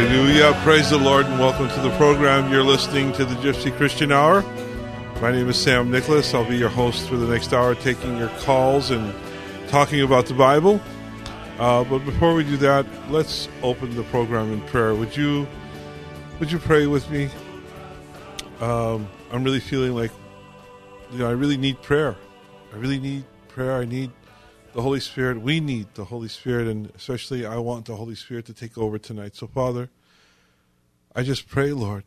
Hallelujah. Praise the Lord and welcome to the program. You're listening to the Gypsy Christian Hour. My name is Sam Nicholas. I'll be your host for the next hour, taking your calls and talking about the Bible. Uh, but before we do that, let's open the program in prayer. Would you would you pray with me? Um, I'm really feeling like you know I really need prayer. I really need prayer. I need the Holy Spirit. We need the Holy Spirit, and especially I want the Holy Spirit to take over tonight. So, Father, I just pray, Lord.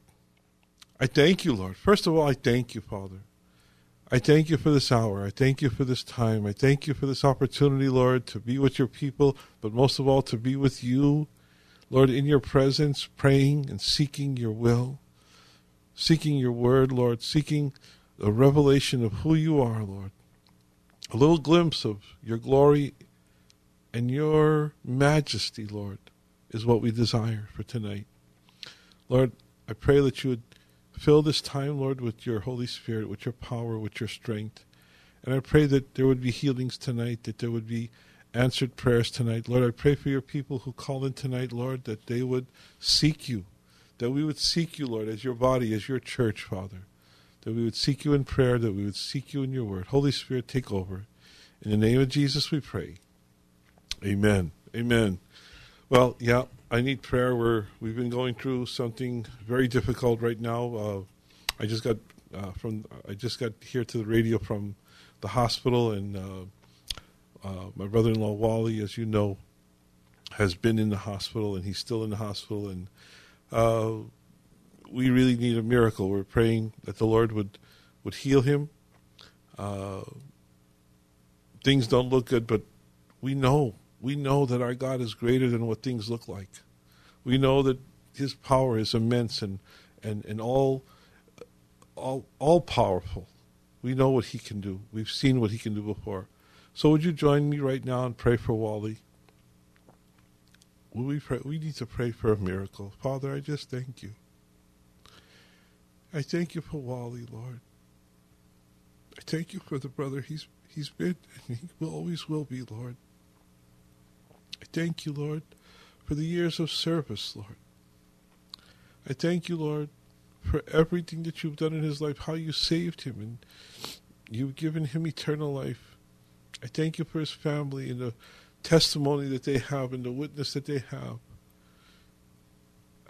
I thank you, Lord. First of all, I thank you, Father. I thank you for this hour. I thank you for this time. I thank you for this opportunity, Lord, to be with your people, but most of all, to be with you, Lord, in your presence, praying and seeking your will, seeking your word, Lord, seeking a revelation of who you are, Lord a little glimpse of your glory and your majesty, Lord, is what we desire for tonight. Lord, I pray that you would fill this time, Lord, with your Holy Spirit, with your power, with your strength. And I pray that there would be healings tonight, that there would be answered prayers tonight. Lord, I pray for your people who call in tonight, Lord, that they would seek you, that we would seek you, Lord, as your body, as your church, Father that we would seek you in prayer, that we would seek you in your word. Holy Spirit, take over. In the name of Jesus, we pray. Amen. Amen. Well, yeah, I need prayer. We're we've been going through something very difficult right now. Uh, I just got uh, from I just got here to the radio from the hospital, and uh, uh my brother-in-law Wally, as you know, has been in the hospital, and he's still in the hospital, and uh, we really need a miracle. We're praying that the Lord would would heal him. Uh, things don't look good, but we know we know that our God is greater than what things look like. We know that His power is immense and and and all all all powerful. We know what He can do. We've seen what He can do before. So would you join me right now and pray for Wally? Will we pray? We need to pray for a miracle. Father, I just thank you. I thank you for Wally, Lord. I thank you for the brother he's he's been and he will always will be, Lord. I thank you, Lord, for the years of service, Lord. I thank you, Lord, for everything that you've done in his life, how you saved him and you've given him eternal life. I thank you for his family and the testimony that they have and the witness that they have.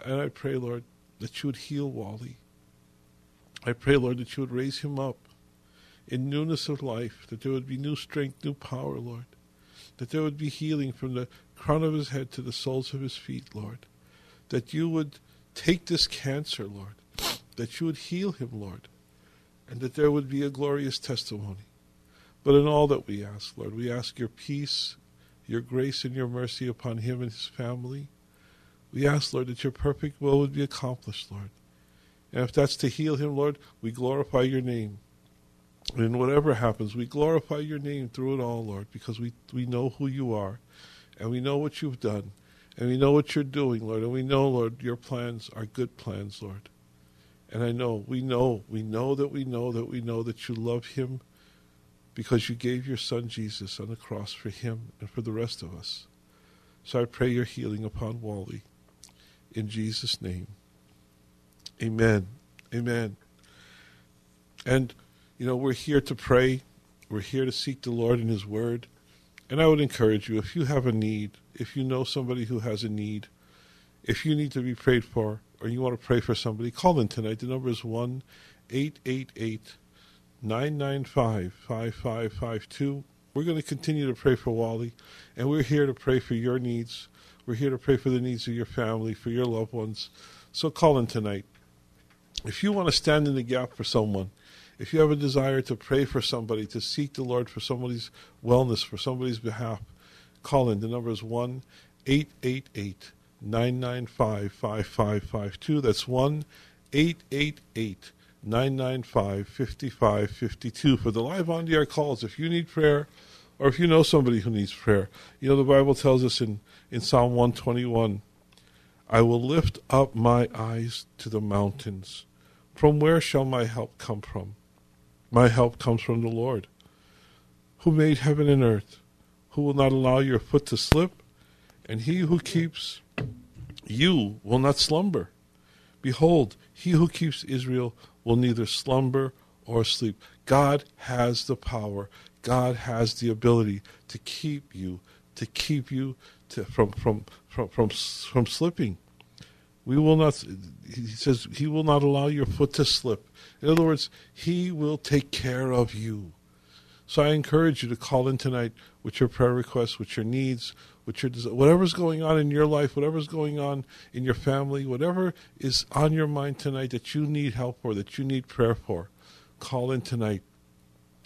And I pray, Lord, that you would heal Wally. I pray, Lord, that you would raise him up in newness of life, that there would be new strength, new power, Lord, that there would be healing from the crown of his head to the soles of his feet, Lord, that you would take this cancer, Lord, that you would heal him, Lord, and that there would be a glorious testimony. But in all that we ask, Lord, we ask your peace, your grace, and your mercy upon him and his family. We ask, Lord, that your perfect will would be accomplished, Lord. And if that's to heal him, Lord, we glorify your name. And whatever happens, we glorify your name through it all, Lord, because we, we know who you are and we know what you've done and we know what you're doing, Lord. And we know, Lord, your plans are good plans, Lord. And I know, we know, we know that we know that we know that you love him because you gave your son Jesus on the cross for him and for the rest of us. So I pray your healing upon Wally. In Jesus' name. Amen. Amen. And, you know, we're here to pray. We're here to seek the Lord in His Word. And I would encourage you, if you have a need, if you know somebody who has a need, if you need to be prayed for, or you want to pray for somebody, call in tonight. The number is 1 888 995 5552. We're going to continue to pray for Wally, and we're here to pray for your needs. We're here to pray for the needs of your family, for your loved ones. So call in tonight. If you want to stand in the gap for someone, if you have a desire to pray for somebody, to seek the Lord for somebody's wellness, for somebody's behalf, call in. The number is 1 888 995 5552. That's 1 888 995 5552 for the live on the air calls. If you need prayer, or if you know somebody who needs prayer, you know, the Bible tells us in, in Psalm 121 I will lift up my eyes to the mountains. From where shall my help come from? My help comes from the Lord, who made heaven and earth, who will not allow your foot to slip, and he who keeps you will not slumber. Behold, he who keeps Israel will neither slumber or sleep. God has the power. God has the ability to keep you, to keep you to, from, from, from, from, from slipping. We will not, he says, he will not allow your foot to slip. In other words, he will take care of you. So I encourage you to call in tonight with your prayer requests, with your needs, with your whatever's going on in your life, whatever's going on in your family, whatever is on your mind tonight that you need help for, that you need prayer for. Call in tonight.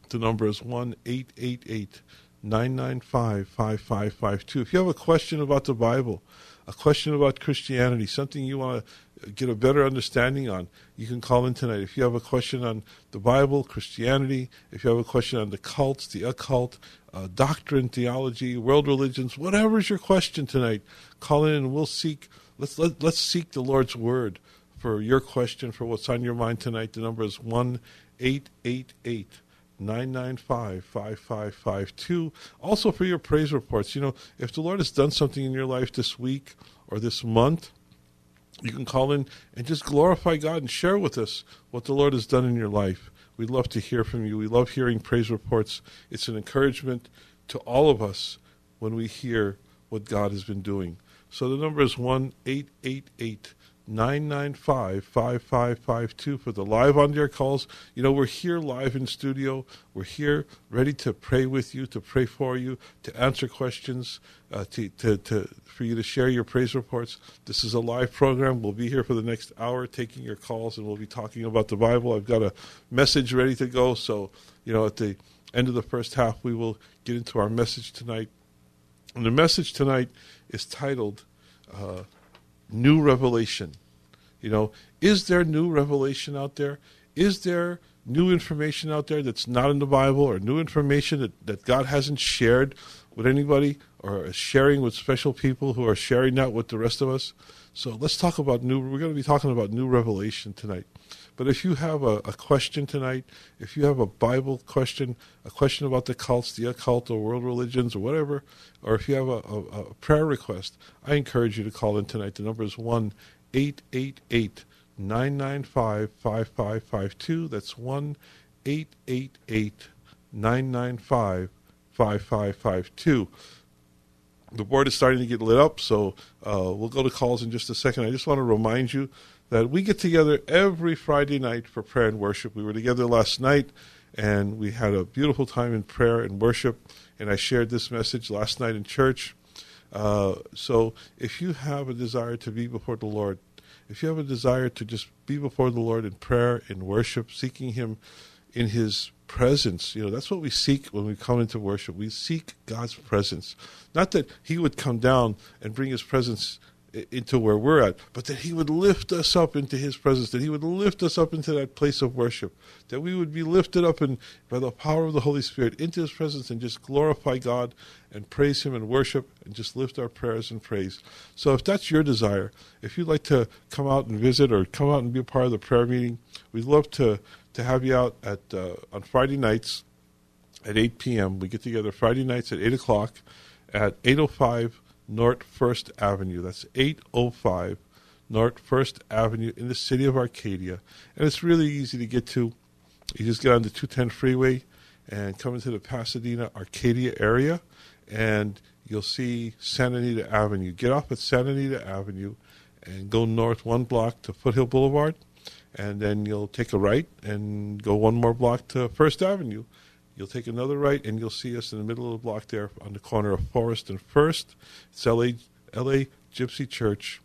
The number is one eight eight eight nine nine five five five five two. If you have a question about the Bible, a question about Christianity, something you want to get a better understanding on, you can call in tonight. If you have a question on the Bible, Christianity, if you have a question on the cults, the occult, uh, doctrine, theology, world religions, whatever is your question tonight, call in and we'll seek. Let's let, let's seek the Lord's word for your question, for what's on your mind tonight. The number is one eight eight eight. 995 5552. Also for your praise reports. You know, if the Lord has done something in your life this week or this month, you can call in and just glorify God and share with us what the Lord has done in your life. We'd love to hear from you. We love hearing praise reports. It's an encouragement to all of us when we hear what God has been doing. So the number is 1 888 995 5552 for the live on air calls. You know, we're here live in studio. We're here ready to pray with you, to pray for you, to answer questions, uh, to, to, to, for you to share your praise reports. This is a live program. We'll be here for the next hour taking your calls and we'll be talking about the Bible. I've got a message ready to go. So, you know, at the end of the first half, we will get into our message tonight. And the message tonight is titled, uh, new revelation. You know, is there new revelation out there? Is there new information out there that's not in the Bible or new information that, that God hasn't shared with anybody or sharing with special people who are sharing that with the rest of us? So let's talk about new, we're going to be talking about new revelation tonight. But if you have a, a, question tonight, if you have a Bible question, a question about the cults, the occult, or world religions, or whatever, or if you have a, a, a prayer request, I encourage you to call in tonight. The number is 1 888 995 5552. That's 1 888 995 5552 the board is starting to get lit up, so uh, we'll go to calls in just a second. I just want to remind you that we get together every Friday night for prayer and worship. We were together last night and we had a beautiful time in prayer and worship. And I shared this message last night in church. Uh, so if you have a desire to be before the Lord, if you have a desire to just be before the Lord in prayer, in worship, seeking Him in His presence, you know, that's what we seek when we come into worship. We seek God's presence. Not that He would come down and bring His presence into where we're at, but that He would lift us up into His presence, that He would lift us up into that place of worship, that we would be lifted up in, by the power of the Holy Spirit into His presence and just glorify God and praise Him and worship and just lift our prayers and praise. So if that's your desire, if you'd like to come out and visit or come out and be a part of the prayer meeting, we'd love to, to have you out at uh, on Friday nights at 8 p.m. We get together Friday nights at 8 o'clock at 805 North First Avenue. That's 805 North First Avenue in the city of Arcadia. And it's really easy to get to. You just get on the 210 freeway and come into the Pasadena Arcadia area, and you'll see Santa Anita Avenue. Get off at Santa Anita Avenue and go north one block to Foothill Boulevard, and then you'll take a right and go one more block to First Avenue. You'll take another right, and you'll see us in the middle of the block there on the corner of Forest and First. It's LA, LA Gypsy Church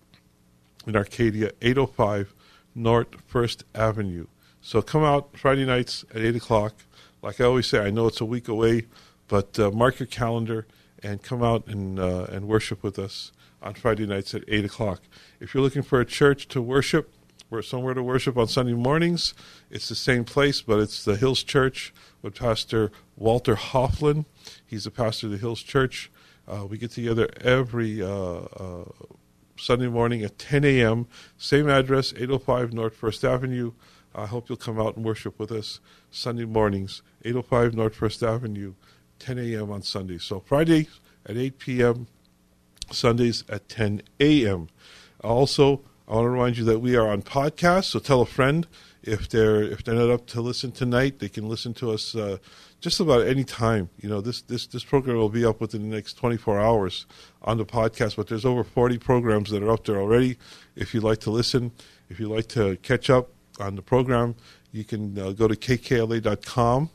in Arcadia, 805 North First Avenue. So come out Friday nights at 8 o'clock. Like I always say, I know it's a week away, but uh, mark your calendar and come out and, uh, and worship with us on Friday nights at 8 o'clock. If you're looking for a church to worship, or somewhere to worship on Sunday mornings, it's the same place, but it's the Hills Church with Pastor Walter Hofflin. He's the pastor of the Hills Church. Uh, we get together every uh, uh, Sunday morning at 10 a.m. Same address, 805 North First Avenue. I hope you'll come out and worship with us Sunday mornings, 805 North First Avenue, 10 a.m. on Sunday. So Friday at 8 p.m., Sundays at 10 a.m. Also, I want to remind you that we are on podcast. So tell a friend if they're if they're not up to listen tonight, they can listen to us uh, just about any time. You know, this this this program will be up within the next 24 hours on the podcast. But there's over 40 programs that are up there already. If you'd like to listen, if you'd like to catch up on the program, you can uh, go to kkla.com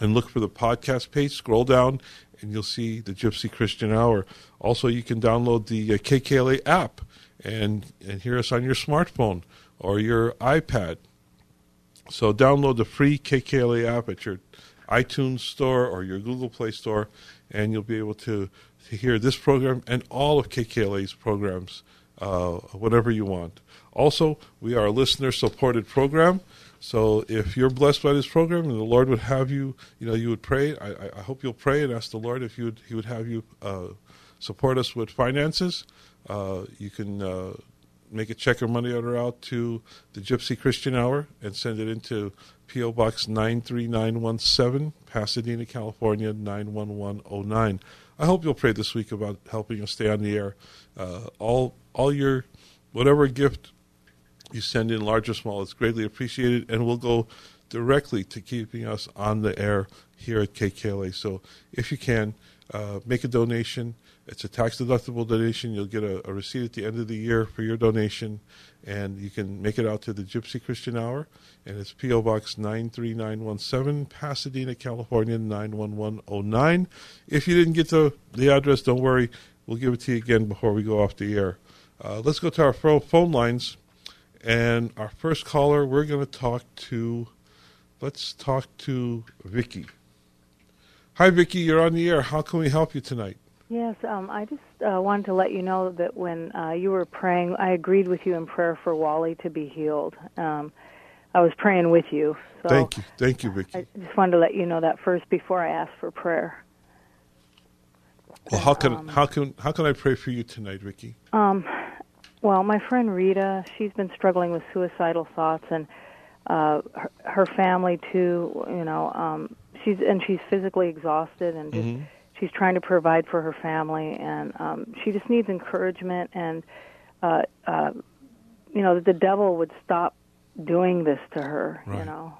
and look for the podcast page. Scroll down, and you'll see the Gypsy Christian Hour. Also, you can download the uh, KKLA app and and hear us on your smartphone or your iPad. So download the free KKLA app at your iTunes store or your Google Play store, and you'll be able to, to hear this program and all of KKLA's programs uh, whenever you want. Also, we are a listener supported program. So if you're blessed by this program and the Lord would have you, you know, you would pray. I, I hope you'll pray and ask the Lord if you would, He would have you uh, support us with finances. Uh, you can uh, make a check or money order out to the Gypsy Christian Hour and send it into P.O. Box 93917, Pasadena, California 91109. I hope you'll pray this week about helping us stay on the air. Uh, all, all your, whatever gift you send in, large or small, it's greatly appreciated and will go directly to keeping us on the air here at KKLA. So if you can, uh, make a donation. It's a tax deductible donation. You'll get a, a, receipt at the end of the year for your donation, and you can make it out to the Gypsy Christian Hour. And it's P.O. Box 93917, Pasadena, California 91109. If you didn't get the, the address, don't worry. We'll give it to you again before we go off the air. Uh, let's go to our phone lines. And our first caller, we're going to talk to, let's talk to Vicky. Hi, Vicky. You're on the air. How can we help you tonight? Yes, um, I just uh, wanted to let you know that when uh, you were praying, I agreed with you in prayer for Wally to be healed. Um, I was praying with you. So Thank you. Thank you, Vicky. I just wanted to let you know that first before I asked for prayer. Well, how can um, how can how can I pray for you tonight, Vicky? Um, well, my friend Rita, she's been struggling with suicidal thoughts, and uh, her, her family too. You know, um, she's and she's physically exhausted, and just, mm-hmm. She's trying to provide for her family, and um, she just needs encouragement, and uh, uh, you know, that the devil would stop doing this to her. Right. You know.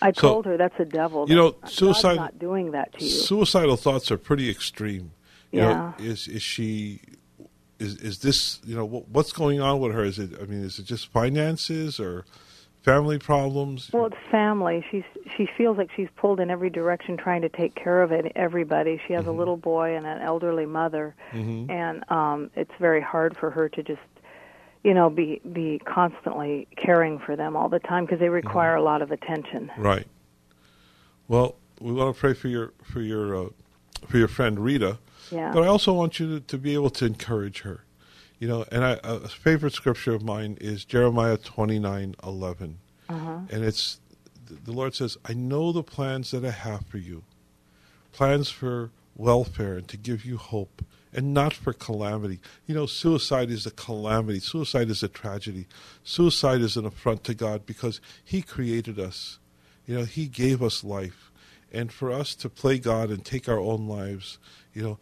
I so, told her that's a devil. You know, suicide not doing that to you. Suicidal thoughts are pretty extreme. You yeah. Know, is is she is is this you know what's going on with her? Is it I mean is it just finances or family problems? Well, it's family. She's she feels like she's pulled in every direction trying to take care of it everybody. She has mm-hmm. a little boy and an elderly mother, mm-hmm. and um it's very hard for her to just you know be be constantly caring for them all the time because they require mm-hmm. a lot of attention. Right. Well, we want to pray for your for your uh, for your friend Rita yeah. But I also want you to, to be able to encourage her. You know, and I, a favorite scripture of mine is Jeremiah twenty nine eleven, uh-huh. and it's the Lord says, "I know the plans that I have for you, plans for welfare and to give you hope, and not for calamity." You know, suicide is a calamity. Suicide is a tragedy. Suicide is an affront to God because He created us. You know, He gave us life, and for us to play God and take our own lives, you know,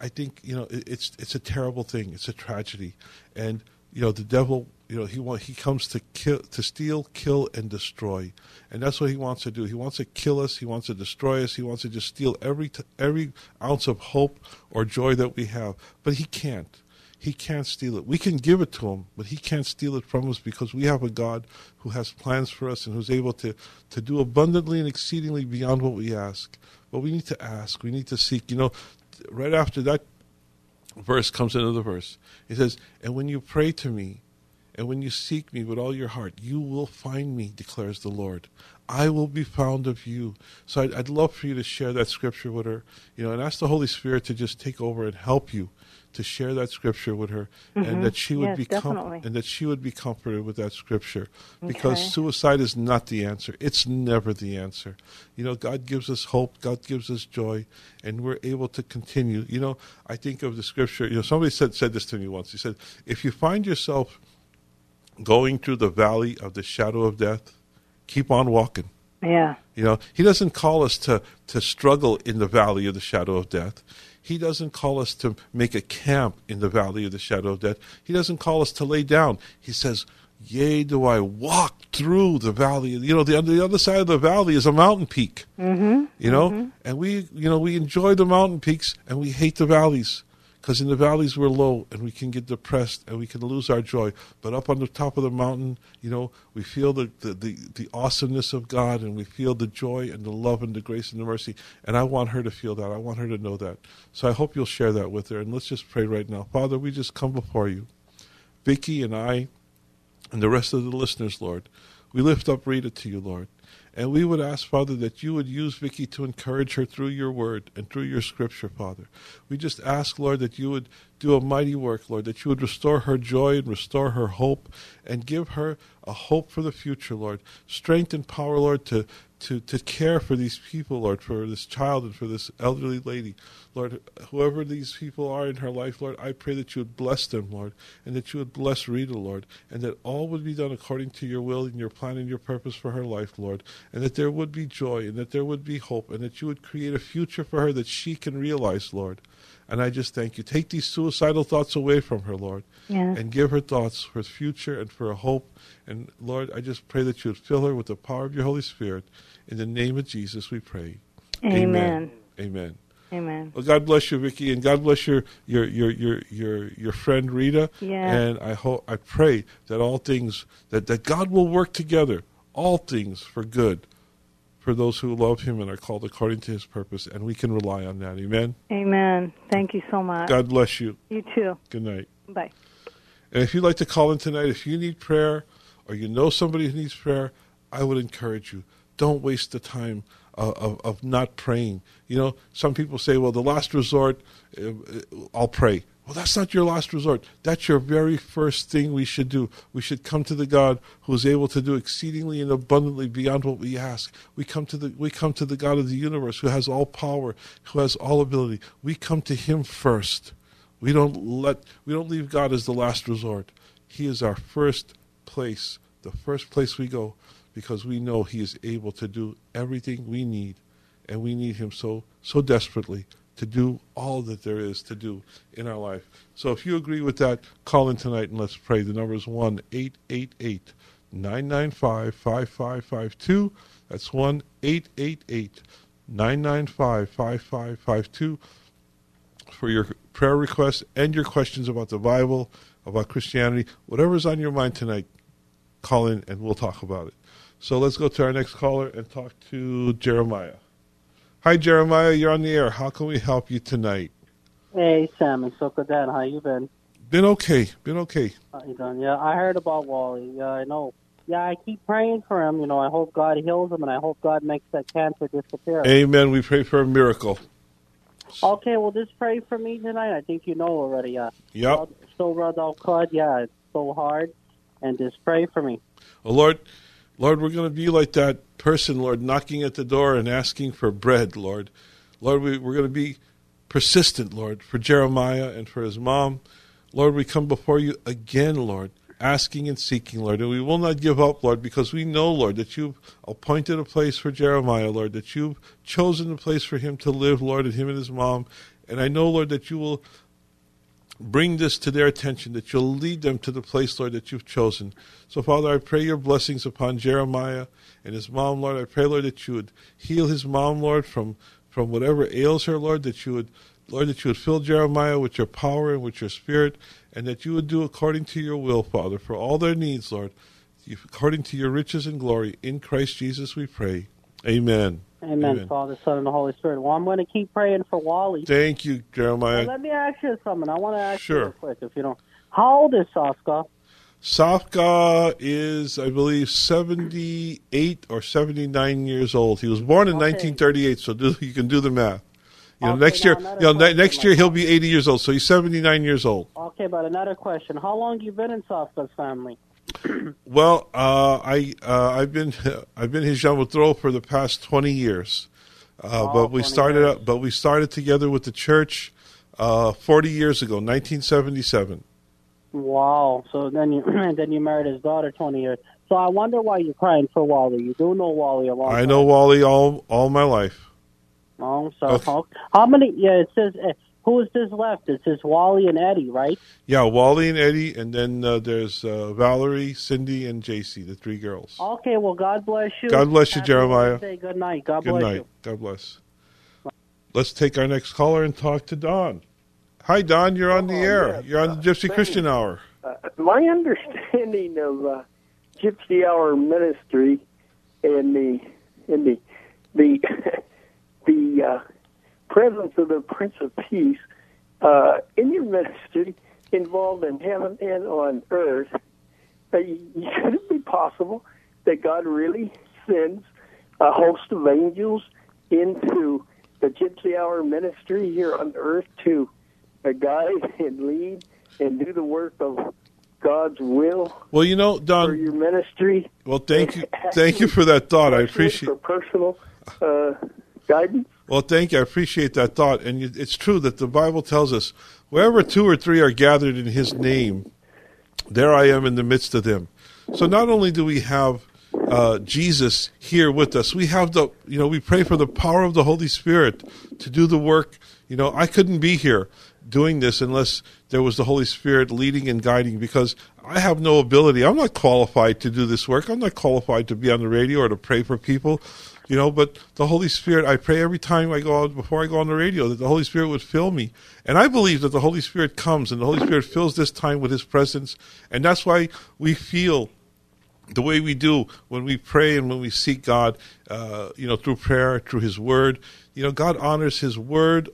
I think you know it's it's a terrible thing. It's a tragedy, and you know the devil you know he want, he comes to kill to steal kill and destroy. And that's what he wants to do. He wants to kill us. He wants to destroy us. He wants to just steal every t- every ounce of hope or joy that we have. But he can't. He can't steal it. We can give it to him but he can't steal it from us because we have a god who has plans for us and who's able to to do abundantly and exceedingly beyond what we ask. But we need to ask. We need to seek. You know right after that verse comes another verse. He says, And when you pray to me, and when you seek me with all your heart, you will find me, declares the Lord. I will be found of you. So I'd, I'd, love for you to share that scripture with her, you know, and ask the Holy Spirit to just take over and help you to share that scripture with her, mm-hmm. and that she would yes, be com- and that she would be comforted with that scripture, because okay. suicide is not the answer. It's never the answer. You know, God gives us hope. God gives us joy, and we're able to continue. You know, I think of the scripture. You know, somebody said said this to me once. He said, "If you find yourself going through the valley of the shadow of death, keep on walking." Yeah. You know, he doesn't call us to, to struggle in the valley of the shadow of death. He doesn't call us to make a camp in the valley of the shadow of death. He doesn't call us to lay down. He says, Yea, do I walk through the valley. You know, the, the other side of the valley is a mountain peak. Mm-hmm. You know, mm-hmm. and we, you know, we enjoy the mountain peaks and we hate the valleys because in the valleys we're low and we can get depressed and we can lose our joy. But up on the top of the mountain, you know, we feel the, the, the, the, awesomeness of God and we feel the joy and the love and the grace and the mercy. And I want her to feel that. I want her to know that. So I hope you'll share that with her. And let's just pray right now. Father, we just come before you. Vicki and I and the rest of the listeners, Lord, we lift up Rita to you, Lord. And we would ask, Father, that you would use Vicky to encourage her through your word and through your scripture, Father. We just ask, Lord, that you would do a mighty work, Lord, that you would restore her joy and restore her hope and give her a hope for the future, Lord. Strength and power, Lord, to, to, to care for these people, Lord, for this child and for this elderly lady. Lord, whoever these people are in her life, Lord, I pray that you would bless them, Lord, and that you would bless Rita, Lord, and that all would be done according to your will and your plan and your purpose for her life, Lord, and that there would be joy and that there would be hope and that you would create a future for her that she can realize, Lord. And I just thank you. Take these suicidal thoughts away from her, Lord, yes. and give her thoughts for future and for a hope. And Lord, I just pray that you would fill her with the power of your Holy Spirit. In the name of Jesus, we pray. Amen. Amen. Amen. Well, God bless you, Vicki, and God bless your your your your your, your friend Rita. Yeah. And I hope I pray that all things that, that God will work together, all things for good for those who love him and are called according to his purpose, and we can rely on that. Amen. Amen. Thank you so much. God bless you. You too. Good night. Bye. And if you'd like to call in tonight, if you need prayer or you know somebody who needs prayer, I would encourage you. Don't waste the time of, of, of not praying. You know, some people say, well, the last resort, uh, I'll pray. Well, that's not your last resort. That's your very first thing we should do. We should come to the God who is able to do exceedingly and abundantly beyond what we ask. We come to the we come to the God of the universe who has all power, who has all ability. We come to him first. We don't let we don't leave God as the last resort. He is our first place, the first place we go because we know he is able to do everything we need and we need him so so desperately to do all that there is to do in our life. So if you agree with that, call in tonight and let's pray. The number is 1 888 995 5552. That's 1 888 995 5552 for your prayer requests and your questions about the Bible, about Christianity, whatever's on your mind tonight, call in and we'll talk about it. So let's go to our next caller and talk to Jeremiah. Hi, Jeremiah. You're on the air. How can we help you tonight? Hey, Sam and Sokodan. How you been? Been okay. Been okay. How you doing? Yeah, I heard about Wally. Yeah, I know. Yeah, I keep praying for him. You know, I hope God heals him, and I hope God makes that cancer disappear. Amen. We pray for a miracle. Okay, well, just pray for me tonight. I think you know already. Yeah. Yep. So, Brother Yeah, it's so hard, and just pray for me. Well, Lord, Lord, we're going to be like that person, Lord, knocking at the door and asking for bread, Lord. Lord, we, we're going to be persistent, Lord, for Jeremiah and for his mom. Lord, we come before you again, Lord, asking and seeking, Lord. And we will not give up, Lord, because we know, Lord, that you've appointed a place for Jeremiah, Lord, that you've chosen a place for him to live, Lord, and him and his mom. And I know, Lord, that you will bring this to their attention, that you'll lead them to the place, Lord, that you've chosen. So, Father, I pray your blessings upon Jeremiah and his mom, Lord. I pray, Lord, that you would heal his mom, Lord, from, from whatever ails her, Lord, that you would, Lord, that you would fill Jeremiah with your power and with your spirit, and that you would do according to your will, Father, for all their needs, Lord, according to your riches and glory. In Christ Jesus we pray. Amen. Amen, Amen. Father, Son, and the Holy Spirit. Well, I'm going to keep praying for Wally. Thank you, Jeremiah. Let me ask you something. I want to ask Sure. you real quick, if you don't. How old is Safka? Safka is, I believe, 78 or 79 years old. He was born in Okay. 1938, so do, you can do the math. You know, Okay, next year, you know, next year he'll be 80 years old, so he's 79 years old. Okay, but another question. How long you been in Safka's family? Well, uh, I uh, I've been I've been his Yamutro for the past 20 years, uh, Oh, but we started years. up, but we started together with the church uh, 40 years ago, 1977. Wow. So then you then you married his daughter 20 years. So I wonder why you're crying for Wally. You do know Wally a long I time. know Wally all all my life. Oh, so Okay. how, how many? Yeah, it says uh, who is this left? It says Wally and Eddie, right? Yeah, Wally and Eddie, and then uh, there's uh, Valerie, Cindy, and JC, the three girls. Okay. Well, God bless you. God bless you, Happy Jeremiah. Lord's Good night. God bless you. Good bless night. you. God bless. Let's take our next caller and talk to Don. Hi, Don. You're on the Oh, air. yes, You're on the uh, Gypsy thank Christian you. Hour. Uh, my understanding of uh, Gypsy Hour ministry and the and the the the uh, presence of the Prince of Peace uh, in your ministry involved in heaven and on earth. Uh, could it be possible that God really sends a host of angels into the Gypsy Hour ministry here on earth to uh, guide and lead and do the work of God's will Well, you know, Don, for your ministry? Well, thank you. Thank you for that thought. I appreciate. for personal uh, guidance. Well, thank you. I appreciate that thought. And it's true that the Bible tells us wherever two or three are gathered in His name, there I am in the midst of them. So not only do we have uh, Jesus here with us, we have the, you know, we pray for the power of the Holy Spirit to do the work. You know, I couldn't be here doing this unless there was the Holy Spirit leading and guiding because I have no ability. I'm not qualified to do this work. I'm not qualified to be on the radio or to pray for people you know but the holy spirit i pray every time i go out before i go on the radio that the holy spirit would fill me and i believe that the holy spirit comes and the holy spirit fills this time with his presence and that's why we feel the way we do when we pray and when we seek god uh, you know through prayer through his word you know god honors his word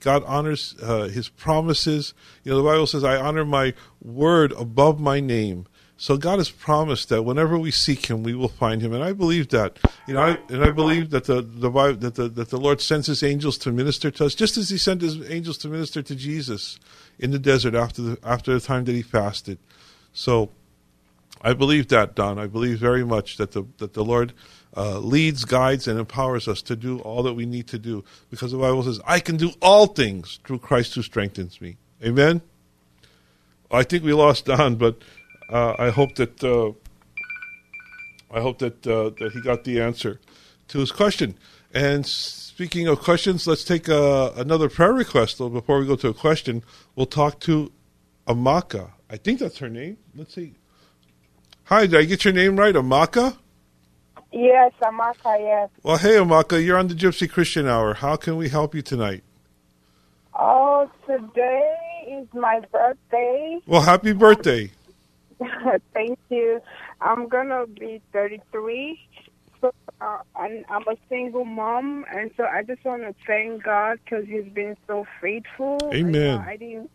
God honors uh, His promises. You know, the Bible says, "I honor my word above my name." So God has promised that whenever we seek Him, we will find Him, and I believe that. You know, I, and I believe that the the that the that the Lord sends His angels to minister to us, just as He sent His angels to minister to Jesus in the desert after the after the time that He fasted. So, I believe that, Don. I believe very much that the that the Lord uh, leads, guides, and empowers us to do all that we need to do, because the Bible says, "I can do all things through Christ who strengthens me." Amen. I think we lost Don, but uh, I hope that uh, I hope that uh, that he got the answer to his question. And speaking of questions, let's take uh, another prayer request. Though before we go to a question, we'll talk to Amaka. I think that's her name. Let's see. Hi, did I get your name right, Amaka? Yes, Amaka, yes. Well, hey, Amaka, you're on the Gypsy Christian Hour. How can we help you tonight? Oh, today is my birthday. Well, happy birthday. Thank you. I'm going to be 33. So, uh, and I'm a single mom, and so I just want to thank God because He's been so faithful. Amen. know, I didn't,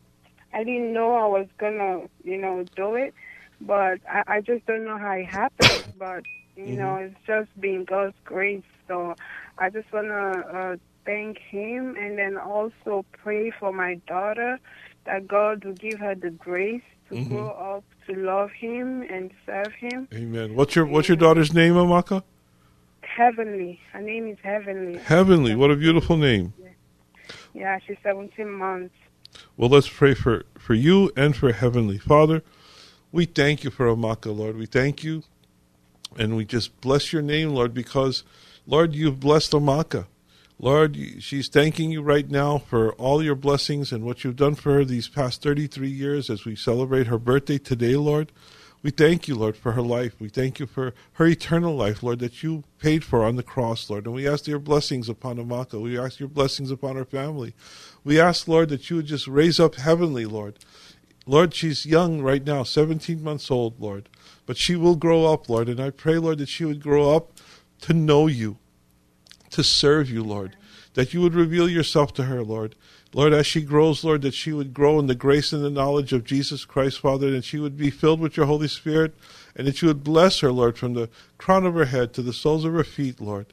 I didn't know I was gonna, you know, do it, but I, I just don't know how it happened. But you know, it's just been God's grace. So I just wanna uh, thank Him, and then also pray for my daughter that God will give her the grace to grow mm-hmm. up to love Him and serve Him. Amen. What's your What's your daughter's name, Amaka? Heavenly. Her name is Heavenly. Heavenly. What a beautiful name. Yeah, she's 17 months. Well, let's pray for, for you and for Heavenly Father. We thank you for Amaka, Lord. We thank you and we just bless your name, Lord, because, Lord, you've blessed Amaka. Lord, she's thanking you right now for all your blessings and what you've done for her these past 33 years as we celebrate her birthday today, Lord. We thank you, Lord, for her life. We thank you for her eternal life, Lord, that you paid for on the cross, Lord. And we ask your blessings upon Amaka. We ask your blessings upon her family. We ask, Lord, that you would just raise up heavenly, Lord. Lord, she's young right now, 17 months old, Lord. But she will grow up, Lord. And I pray, Lord, that she would grow up to know you, to serve you, Lord. That you would reveal yourself to her, Lord. Lord, as she grows, Lord, that she would grow in the grace and the knowledge of Jesus Christ, Father, that she would be filled with your Holy Spirit, and that you would bless her, Lord, from the crown of her head to the soles of her feet, Lord.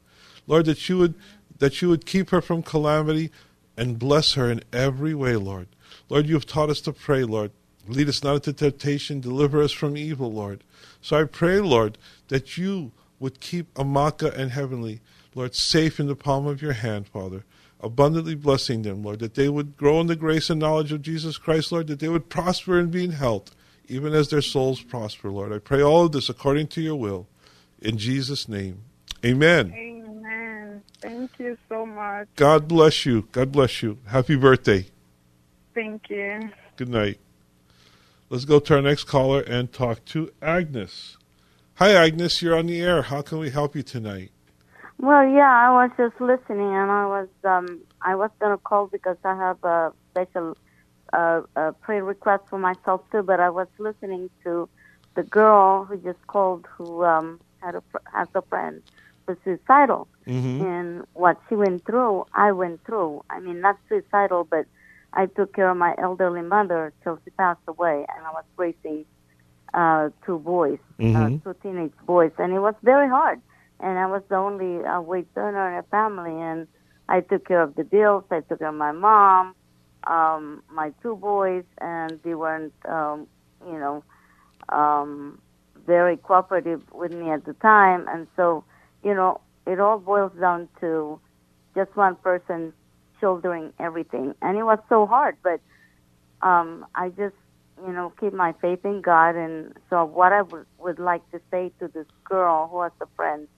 Lord, that you would that you would keep her from calamity and bless her in every way, Lord. Lord, you have taught us to pray, Lord. Lead us not into temptation, deliver us from evil, Lord. So I pray, Lord, that you would keep Amaka and Heavenly, Lord, safe in the palm of your hand, Father abundantly blessing them, Lord, that they would grow in the grace and knowledge of Jesus Christ, Lord, that they would prosper and be in health, even as their souls prosper, Lord. I pray all of this according to your will. In Jesus' name. Amen. Amen. Thank you so much. God bless you. God bless you. Happy birthday. Thank you. Good night. Let's go to our next caller and talk to Agnes. Hi, Agnes. You're on the air. How can we help you tonight? Well, yeah, I was just listening, and I was um, I was gonna call because I have a special uh, a prayer request for myself too. But I was listening to the girl who just called, who um, had a has a friend who's suicidal, mm-hmm. and what she went through, I went through. I mean, not suicidal, but I took care of my elderly mother till she passed away, and I was raising uh, two boys, mm-hmm. uh, two teenage boys, and it was very hard and I was the only uh, wage earner in the family, and I took care of the bills. I took care of my mom, um, my two boys, and they weren't, um, you know, um, very cooperative with me at the time, and so, you know, it all boils down to just one person shouldering everything, and it was so hard, but um, I just you know, keep my faith in God. And so, what I would, would like to say to this girl who has a friend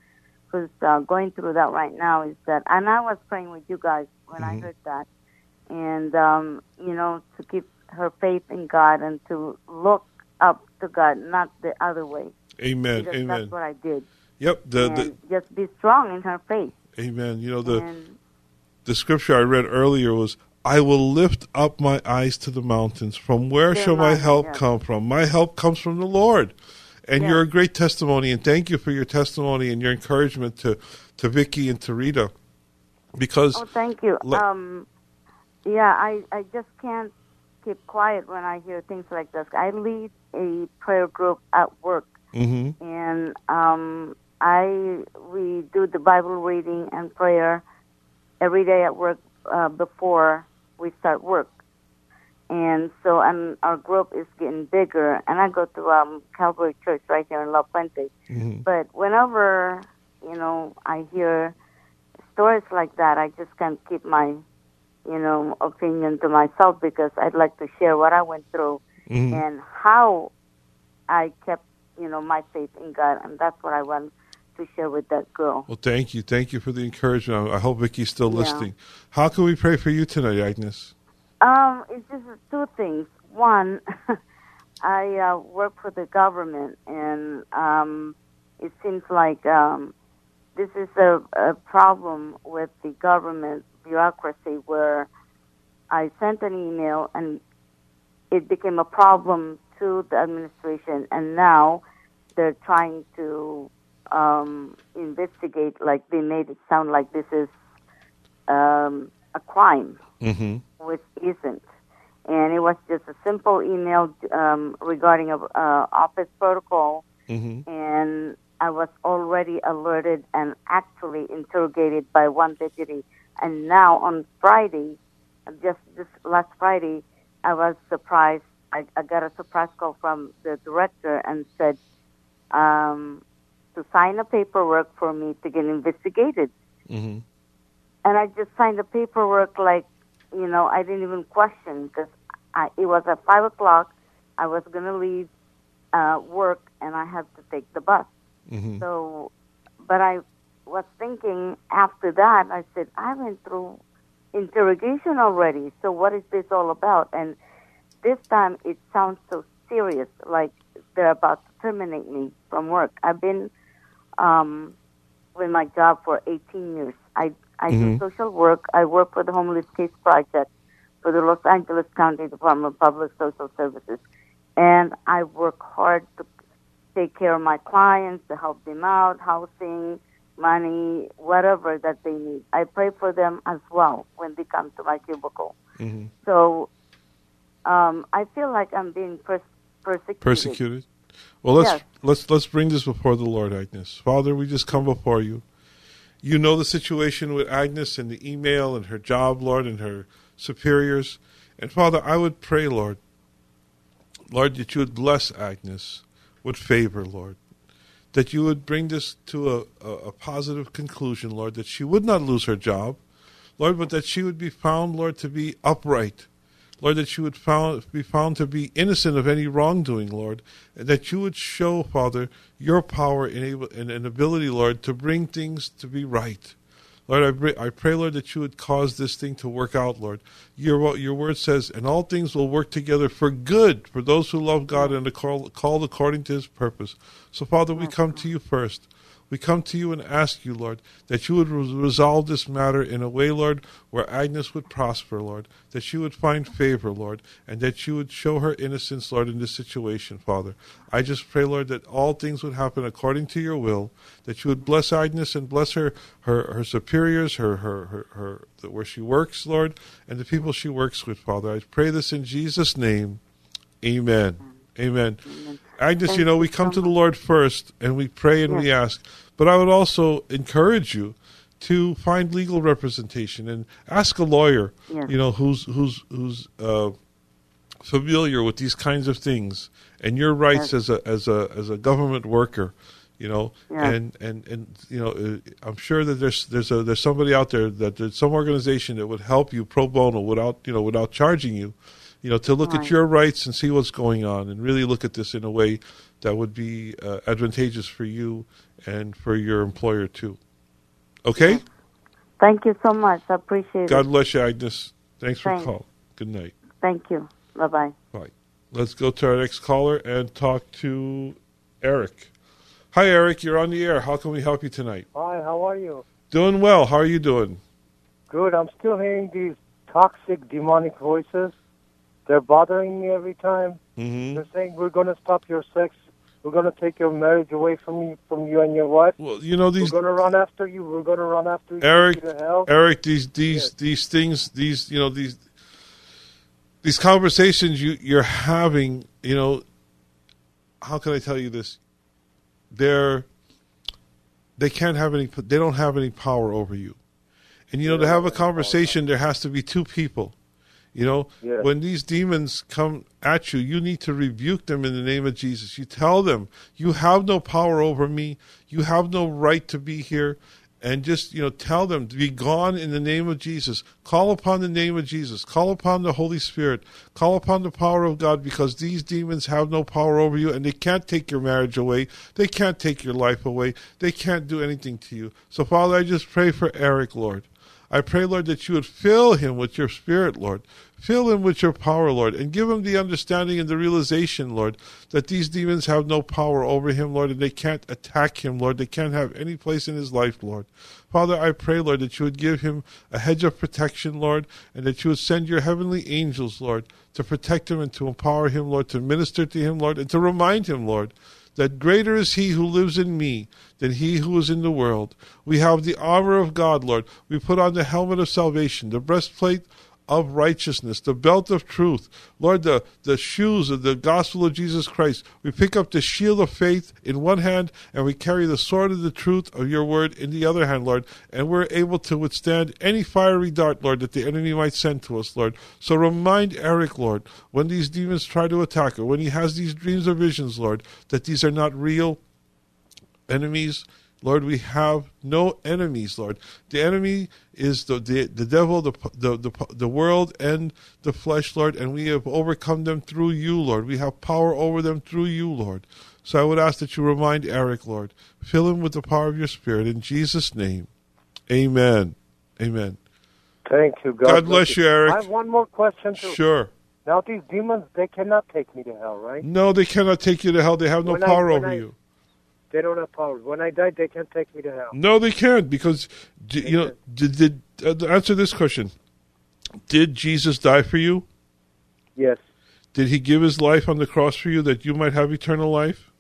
who's uh, going through that right now is that, and I was praying with you guys when Mm-hmm. I heard that, and um, you know, to keep her faith in God and to look up to God, not the other way. Amen. Because Amen. That's what I did. Yep. The, the just be strong in her faith. Amen. You know the and the scripture I read earlier was, "I will lift up my eyes to the mountains. From where shall my help come from? My help comes from the Lord." And Yes. you're a great testimony, and thank you for your testimony and your encouragement to to Vicky and to Rita, because Oh, thank you. Le- um, yeah, I, I just can't keep quiet when I hear things like this. I lead a prayer group at work, Mhm. and um, I we do the Bible reading and prayer every day at work uh, before we start work. And so, and our group is getting bigger. And I go to um, Calvary Church right here in La Puente. Mhm. But whenever you know I hear stories like that, I just can't keep my, you know, opinion to myself because I'd like to share what I went through Mhm. and how I kept, you know, my faith in God, and that's what I want to share with that girl. well, thank you, thank you for the encouragement. I hope Vicky's still Yeah. listening. How can we pray for you tonight, Agnes? Um, it's just two things. One, I uh, work for the government, and um, it seems like um, this is a, a problem with the government bureaucracy where I sent an email and it became a problem to the administration, and now they're trying to um, investigate. Like they made it sound like this is um, a crime Mm-hmm. Which isn't. And it was just a simple email um, regarding a uh, office protocol, Mm-hmm. and I was already alerted and actually interrogated by one deputy. And now on Friday, just this last Friday, I was surprised. I, I got a surprise call from the director and said um, to sign a paperwork for me to get investigated Mm-hmm. and I just signed the paperwork like, you know, I didn't even question because I, it was at five o'clock. I was gonna leave uh, work and I had to take the bus. Mm-hmm. So, but I was thinking after that, I said, I went through interrogation already. So what is this all about? And this time it sounds so serious, like they're about to terminate me from work. I've been um, with my job for 18 years. I I Mhm. do social work. I work for the Homeless Case Project for the Los Angeles County Department of Public Social Services, and I work hard to take care of my clients, to help them out, housing, money, whatever that they need. I pray for them as well when they come to my cubicle. Mhm. So um, I feel like I'm being pers- persecuted. Persecuted. Well, let's Yes. let's let's bring this before the Lord, Agnes. Father, we just come before you. You know the situation with Agnes and the email and her job, Lord, and her superiors. And Father, I would pray, Lord, Lord, that you would bless Agnes with favor, Lord. That you would bring this to a, a, a positive conclusion, Lord, that she would not lose her job, Lord, but that she would be found, Lord, to be upright. Lord, that she would found, be found to be innocent of any wrongdoing, Lord, and that you would show, Father, your power and, able, and, and ability, Lord, to bring things to be right. Lord, I pray, I pray, Lord, that you would cause this thing to work out, Lord. Your, your word says, and all things will work together for good for those who love God and are called, called according to his purpose. So, Father, we come to you first. We come to you and ask you, Lord, that you would res- resolve this matter in a way, Lord, where Agnes would prosper, Lord, that she would find favor, Lord, and that you would show her innocence, Lord, in this situation, Father. I just pray, Lord, that all things would happen according to your will, that you would bless Agnes and bless her, her, her superiors, her, her, her, her, the- where she works, Lord, and the people she works with, Father. I pray this in Jesus' name. Amen. Amen. Agnes, Thank you know, we come to the Lord first and we pray and we ask. But I would also encourage you to find legal representation and ask a lawyer, Yes. you know, who's who's who's uh, familiar with these kinds of things and your rights as a as a as a government worker, you know, Yes. and and and you know, uh, I'm sure that there's there's a there's somebody out there that there's some organization that would help you pro bono without you know without charging you, you know, to look at your rights and see what's going on and really look at this in a way that would be uh, advantageous for you and for your employer too. Okay. Thank you so much. I appreciate God it. God bless you, Agnes. Thanks for Thanks. calling. Good night. Thank you. Bye bye. Bye. Let's go to our next caller and talk to Eric. Hi, Eric. You're on the air. How can we help you tonight? Hi, how are you? Doing well. How are you doing? Good. I'm still hearing these toxic demonic voices. They're bothering me every time. Mm-hmm. They're saying we're going to stop your sex. We're going to take your marriage away from you, from you and your wife. Well, you know these We're going to run after you. We're going to run after you. Eric, to hell. Eric, these these these things, these you know these these conversations you you're having, you know, how can I tell you this? They're they can't have any. They don't have any power over you, and you know to have a conversation, there has to be two people. You know, Yes. when these demons come at you, you need to rebuke them in the name of Jesus. You tell them, you have no power over me. You have no right to be here. And just, you know, tell them to be gone in the name of Jesus. Call upon the name of Jesus. Call upon the Holy Spirit. Call upon the power of God because these demons have no power over you and they can't take your marriage away. They can't take your life away. They can't do anything to you. So, Father, I just pray for Eric, Lord. I pray, Lord, that you would fill him with your spirit, Lord. Fill him with your power, Lord, and give him the understanding and the realization, Lord, that these demons have no power over him, Lord, and they can't attack him, Lord. They can't have any place in his life, Lord. Father, I pray, Lord, that you would give him a hedge of protection, Lord, and that you would send your heavenly angels, Lord, to protect him and to empower him, Lord, to minister to him, Lord, and to remind him, Lord, that greater is he who lives in me than he who is in the world. We have the armor of God, Lord. We put on the helmet of salvation, the breastplate of righteousness, the belt of truth, Lord, the, the shoes of the gospel of Jesus Christ. We pick up the shield of faith in one hand and we carry the sword of the truth of your word in the other hand, Lord. And we're able to withstand any fiery dart, Lord, that the enemy might send to us, Lord. So remind Eric, Lord, when these demons try to attack him, when he has these dreams or visions, Lord, that these are not real enemies. Lord, we have no enemies, Lord. The enemy is the the, the devil, the, the the the world, and the flesh, Lord, and we have overcome them through you, Lord. We have power over them through you, Lord. So I would ask that you remind Eric, Lord. Fill him with the power of your Spirit. In Jesus' name, amen. Amen. Thank you. God, God bless you, Eric. I have one more question. Too. Sure. Now, these demons, they cannot take me to hell, right? No, they cannot take you to hell. They have no When power when over I- you. They don't have power. When I die, they can't take me to hell. No, they can't because d- you know. Did, did uh, answer this question? Did Jesus die for you? Yes. Did he give his life on the cross for you that you might have eternal life?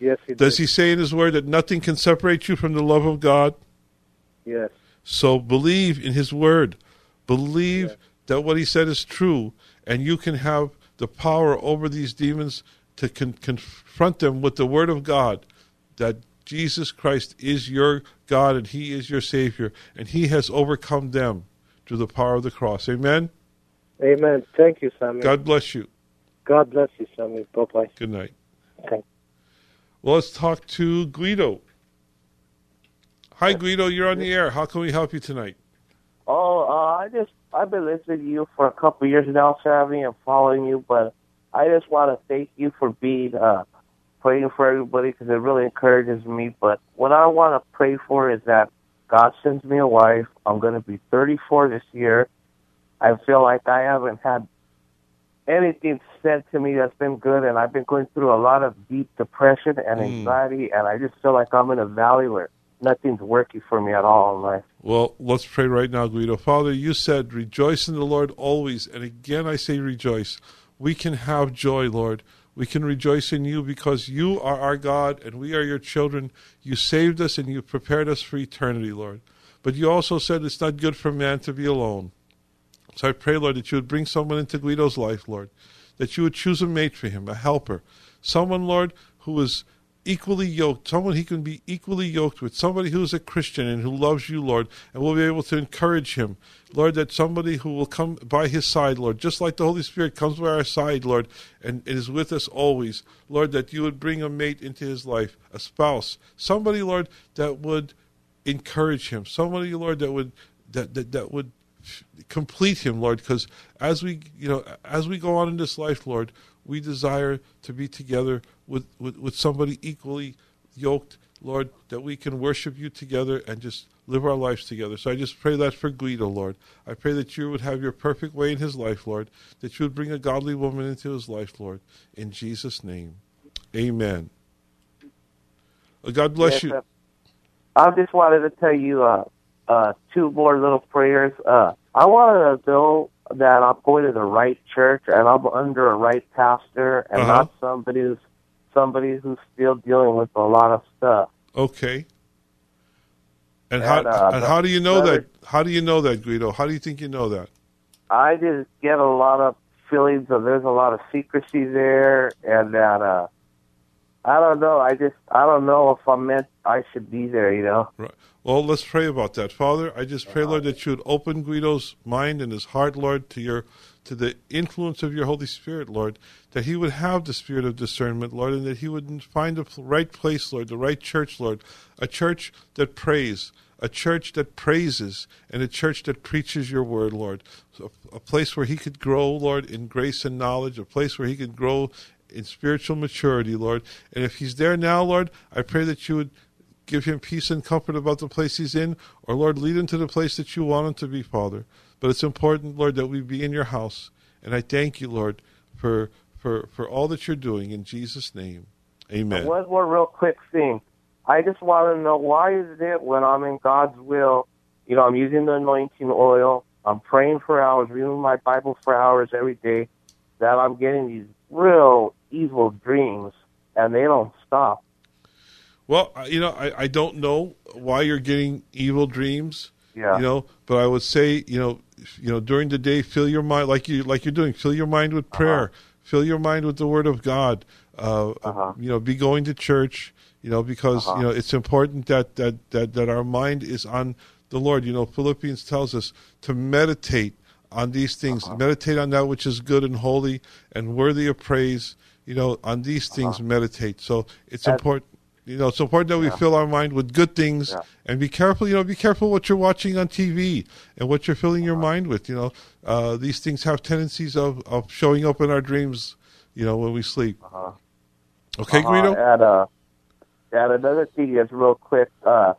Yes, he Does did. he say in his word that nothing can separate you from the love of God? Yes. So believe in his word. Believe that what he said is true, and you can have the power over these demons to con- confront them with the word of God that Jesus Christ is your God and he is your Savior, and he has overcome them through the power of the cross. Amen. Amen. Thank you, Sammy. God bless you. God bless you, Sammy. Bye bye. Good night. Thank Well, let's talk to Guido. Hi, Guido. You're on the air. How can we help you tonight? Oh, uh, I just I've been listening to you for a couple of years now, Sammy, and following you. But I just want to thank you for being uh, praying for everybody because it really encourages me. But what I want to pray for is that God sends me a wife. I'm going to be 34 this year. I feel like I haven't had anything said to me that's been good, and I've been going through a lot of deep depression and Mm. anxiety, and I just feel like I'm in a valley where nothing's working for me at all in life. Well, let's pray right now, Guido. Father, you said, rejoice in the Lord always. And again, I say rejoice. We can have joy, Lord. We can rejoice in you because you are our God and we are your children. You saved us and you prepared us for eternity, Lord. But you also said it's not good for man to be alone. So I pray, Lord, that you would bring someone into Guido's life, Lord, that you would choose a mate for him, a helper, someone, Lord, who is equally yoked, someone he can be equally yoked with, somebody who is a Christian and who loves you, Lord, and will be able to encourage him, Lord, that somebody who will come by his side, Lord, just like the Holy Spirit comes by our side, Lord, and is with us always, Lord, that you would bring a mate into his life, a spouse, somebody, Lord, that would encourage him, somebody, Lord, that would that that, that would complete him, Lord, because as we you know as we go on in this life, Lord, we desire to be together with, with, with somebody equally yoked, Lord, that we can worship you together and just live our lives together. So I just pray that for Guido, Lord. I pray that you would have your perfect way in his life, Lord, that you would bring a godly woman into his life, Lord. In Jesus' name. Amen. Uh, God bless Yes, you. sir. I just wanted to tell you uh, uh, two more little prayers. Uh, I wanted to know that I'm going to the right church and I'm under a right pastor and Uh-huh. not somebody who's somebody who's still dealing with a lot of stuff. Okay. And how And, uh, and how do you know brother- that? How do you know that, Guido? How do you think you know that? I just get a lot of feelings of there's a lot of secrecy there and that uh I don't know. I just I don't know if I'm meant I should be there, you know. Right. Well, let's pray about that, Father. I just pray, Lord, that you would open Guido's mind and his heart, Lord, to your to the influence of your Holy Spirit, Lord, that he would have the spirit of discernment, Lord, and that he would find the right place, Lord, the right church, Lord, a church that prays, a church that praises, and a church that preaches your word, Lord. A place where he could grow, Lord, in grace and knowledge, a place where he could grow in spiritual maturity, Lord. And if he's there now, Lord, I pray that you would give him peace and comfort about the place he's in, or Lord, lead him to the place that you want him to be, Father. But it's important, Lord, that we be in your house. And I thank you, Lord, for for, for all that you're doing in Jesus' name. Amen. One more real quick thing. I just want to know why is it when I'm in God's will, you know, I'm using the anointing oil, I'm praying for hours, reading my Bible for hours every day, that I'm getting these real evil dreams and they don't stop. Well, you know, I, I don't know why you're getting evil dreams. Yeah. You know, but I would say, you know, you know, during the day, fill your mind like you like you're doing. Fill your mind with uh-huh. prayer. Fill your mind with the Word of God. Uh, uh-huh. You know, be going to church. You know, because you uh-huh. know it's important that that that that our mind is on the Lord. You know, Philippians tells us to meditate on these things. Meditate on that which is good and holy and worthy of praise. You know, on these things meditate. So it's important. You know, it's important that we fill our mind with good things and be careful. You know, be careful what you're watching on TV and what you're filling your mind with. You know, uh, these things have tendencies of, of showing up in our dreams. You know, when we sleep. Okay, Uh, Guido. and uh, and another thing is real quick. Uh,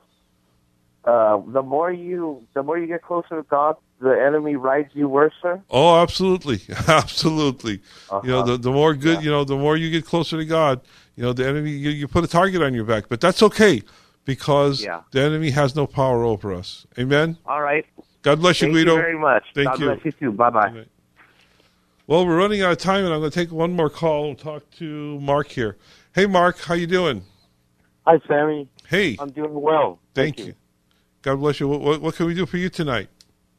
uh, the more you, the more you get closer to God, the enemy rides you worse, sir. Oh, absolutely, absolutely. You know, Uh-huh. the the more good, you know, the more you get closer to God, you know, the enemy you, you put a target on your back, but that's okay because Yeah. the enemy has no power over us. Amen. All right. God bless you, Thank Guido. you very much. Thank God you. bless you too. Bye bye. Well, we're running out of time, and I'm going to take one more call and talk to Mark here. Hey, Mark, how you doing? Hi, Sammy. Hey, I'm doing well. thank, you. God bless you. What, what, what can we do for you tonight?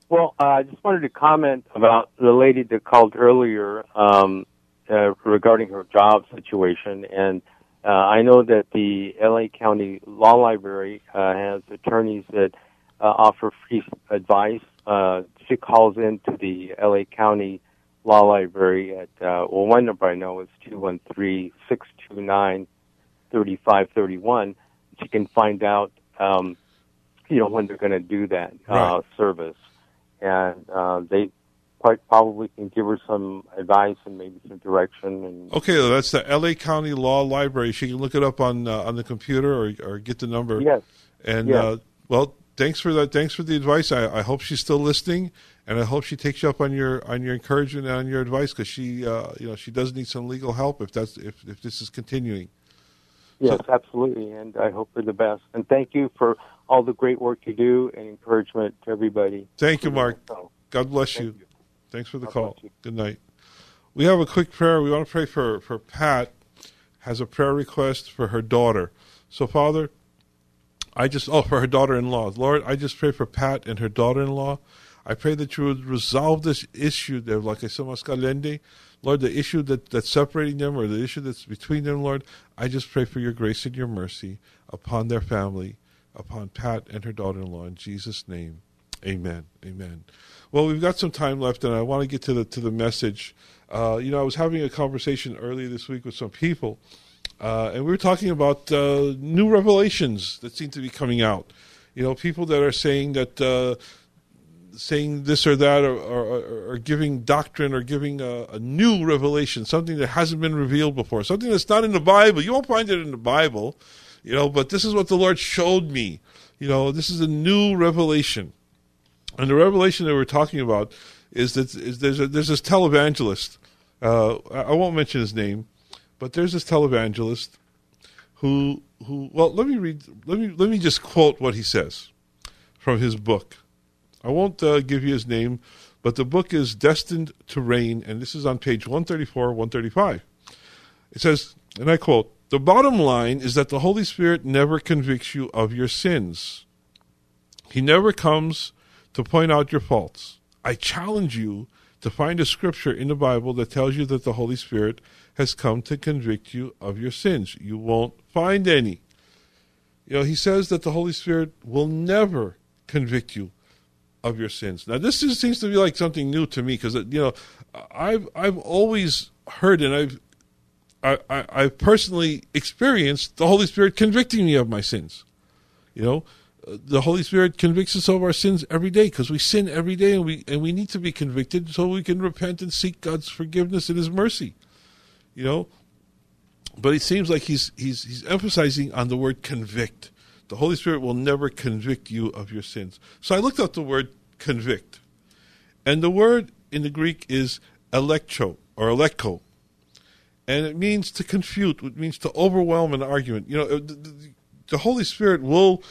Well, uh, I just wanted to comment about the lady that called earlier um, uh, regarding her job situation, and uh, I know that the LA County Law Library uh, has attorneys that uh, offer free advice. Uh, she calls into the LA County Law Library at uh, well, one number I know is two one three six two nine thirty five thirty one. She can find out, um, you know, when they're going to do that uh, Right. service, and uh, they quite probably can give her some advice and maybe some direction. And Okay, well, that's the L.A. County Law Library. She can look it up on uh, on the computer or, or get the number. Yes. And Yes. uh, well, thanks for that. Thanks for the advice. I, I hope she's still listening, and I hope she takes you up on your on your encouragement and on your advice because she, uh, you know, she does need some legal help if that's if if this is continuing. yes, absolutely, and I hope for the best. And thank you for all the great work you do and encouragement to everybody. Thank you, Mark. God bless you. Thanks for the call. Good night. We have a quick prayer. We want to pray for, for Pat has a prayer request for her daughter. So, Father, I just, oh, for her daughter in law. Lord, I just pray for Pat and her daughter in law. I pray that you would resolve this issue there, like I said, Mascalende. Lord, the issue that, that's separating them or the issue that's between them, Lord, I just pray for your grace and your mercy upon their family, upon Pat and her daughter in law. In Jesus' name, amen. Amen. Well, we've got some time left, and I want to get to the to the message. Uh, you know, I was having a conversation earlier this week with some people, uh, and we were talking about uh, new revelations that seem to be coming out. You know, people that are saying that uh, saying this or that, or, or, or giving doctrine, or giving a, a new revelation, something that hasn't been revealed before, something that's not in the Bible. You won't find it in the Bible, you know. But this is what the Lord showed me. You know, this is a new revelation. And the revelation that we're talking about is that is there's a, there's this televangelist. Uh, I won't mention his name, but there's this televangelist who who. Well, let me read. Let me let me just quote what he says from his book. I won't uh, give you his name, but the book is destined to reign, and this is on page 134, 135. It says, and I quote: "The bottom line is that the Holy Spirit never convicts you of your sins. He never comes." to point out your faults. I challenge you to find a scripture in the Bible that tells you that the Holy Spirit has come to convict you of your sins. You won't find any. You know, he says that the Holy Spirit will never convict you of your sins. Now, this is, seems to be like something new to me because uh, you know, I've I've always heard and I've I, I I've personally experienced the Holy Spirit convicting me of my sins. You know, the Holy Spirit convicts us of our sins every day because we sin every day and we and we need to be convicted so we can repent and seek God's forgiveness and His mercy. You know, but it seems like he's he's he's emphasizing on the word convict. The Holy Spirit will never convict you of your sins. So I looked up the word convict, and the word in the Greek is electro or elecko, and it means to confute. It means to overwhelm an argument. You know, the, the, Holy Spirit will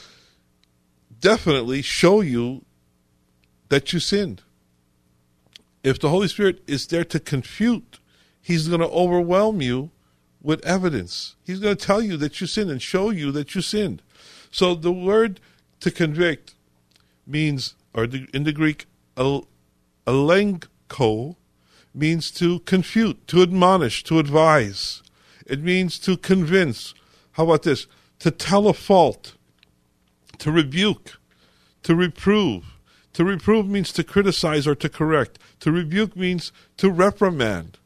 definitely show you that you sinned. If the Holy Spirit is there to confute, He's going to overwhelm you with evidence. He's going to tell you that you sinned and show you that you sinned. So the word to convict means, or in the Greek, elenko, means to confute, to admonish, to advise. It means to convince. How about this? To tell a fault to rebuke, to reprove. To reprove means to criticize or to correct. To rebuke means to reprimand.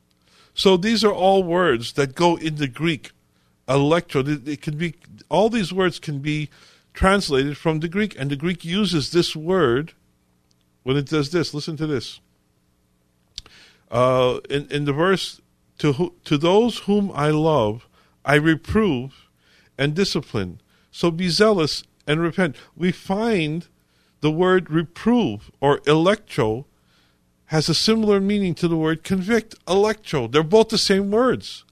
So these are all words that go in the Greek. Electro. It can be all these words can be translated from the Greek, and the Greek uses this word when it does this. Listen to this. Uh, in in the verse, to to those whom I love, I reprove and discipline. So be zealous and repent. We find the word reprove or electro has a similar meaning to the word convict, electro. They're both the same words.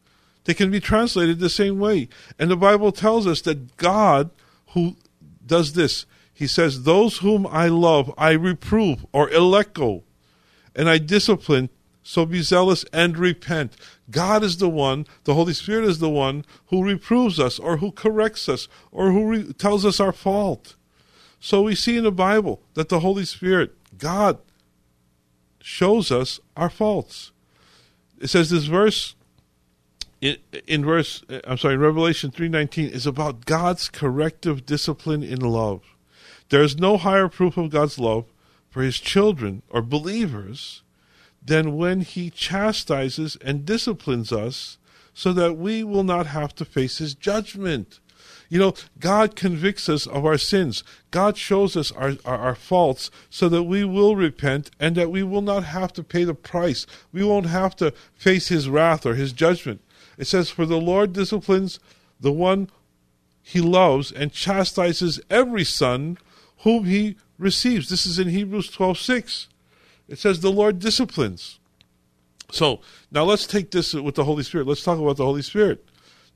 They can be translated the same way. And the Bible tells us that God, who does this, he says, Those whom I love, I reprove or electo, and I discipline, so be zealous and repent. God is the one, the Holy Spirit is the one who reproves us or who corrects us or who re- tells us our fault. So we see in the Bible that the Holy Spirit, God, shows us our faults. It says this verse in, in verse uh, I'm sorry, Revelation 3:19 is about God's corrective discipline in love. There is no higher proof of God's love for his children or believers than when he chastises and disciplines us so that we will not have to face his judgment. You know, God convicts us of our sins. God shows us our, our, our, faults so that we will repent and that we will not have to pay the price. We won't have to face his wrath or his judgment. It says, For the Lord disciplines the one he loves and chastises every son whom he receives. This is in Hebrews 12 6. It says, The Lord disciplines. So now let's take this with the Holy Spirit. Let's talk about the Holy Spirit.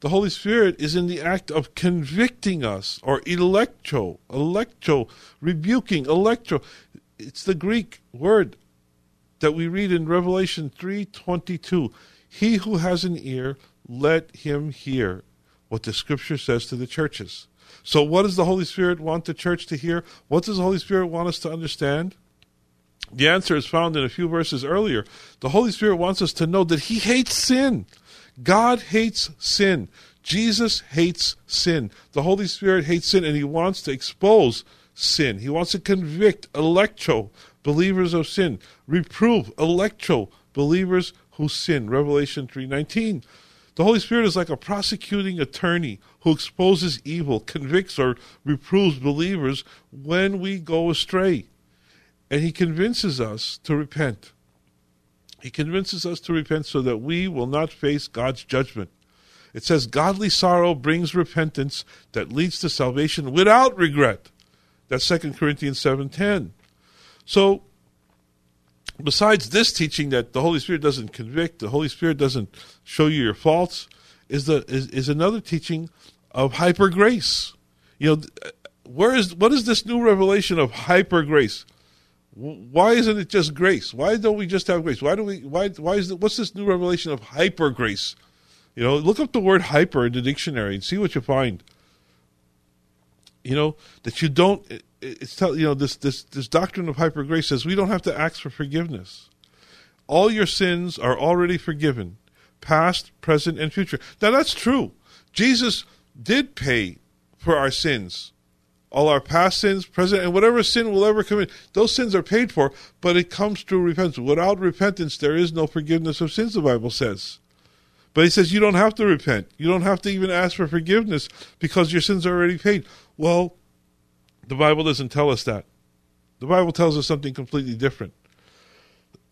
The Holy Spirit is in the act of convicting us, or electro, electro, rebuking, electro. It's the Greek word that we read in Revelation 3:22. He who has an ear, let him hear what the scripture says to the churches. So what does the Holy Spirit want the church to hear? What does the Holy Spirit want us to understand? The answer is found in a few verses earlier. The Holy Spirit wants us to know that he hates sin. God hates sin. Jesus hates sin. The Holy Spirit hates sin, and He wants to expose sin. He wants to convict, electro, believers of sin. Reprove, electro, believers who sin. Revelation 3.19. The Holy Spirit is like a prosecuting attorney who exposes evil, convicts or reproves believers when we go astray. And he convinces us to repent. He convinces us to repent so that we will not face God's judgment. It says, Godly sorrow brings repentance that leads to salvation without regret. That's 2 Corinthians 7.10. So, besides this teaching that the Holy Spirit doesn't convict, the Holy Spirit doesn't show you your faults, is, the, is, is another teaching of hyper grace. You know, where is, what is this new revelation of hyper grace? Why isn't it just grace? Why don't we just have grace? Why do we? Why? Why is it? What's this new revelation of hyper grace? You know, look up the word hyper in the dictionary and see what you find. You know that you don't. It's tell you know this this this doctrine of hyper grace says we don't have to ask for forgiveness. All your sins are already forgiven, past, present, and future. Now that's true. Jesus did pay for our sins all our past sins, present, and whatever sin we'll ever commit, those sins are paid for, but it comes through repentance. Without repentance, there is no forgiveness of sins, the Bible says. But he says you don't have to repent. You don't have to even ask for forgiveness because your sins are already paid. Well, the Bible doesn't tell us that. The Bible tells us something completely different.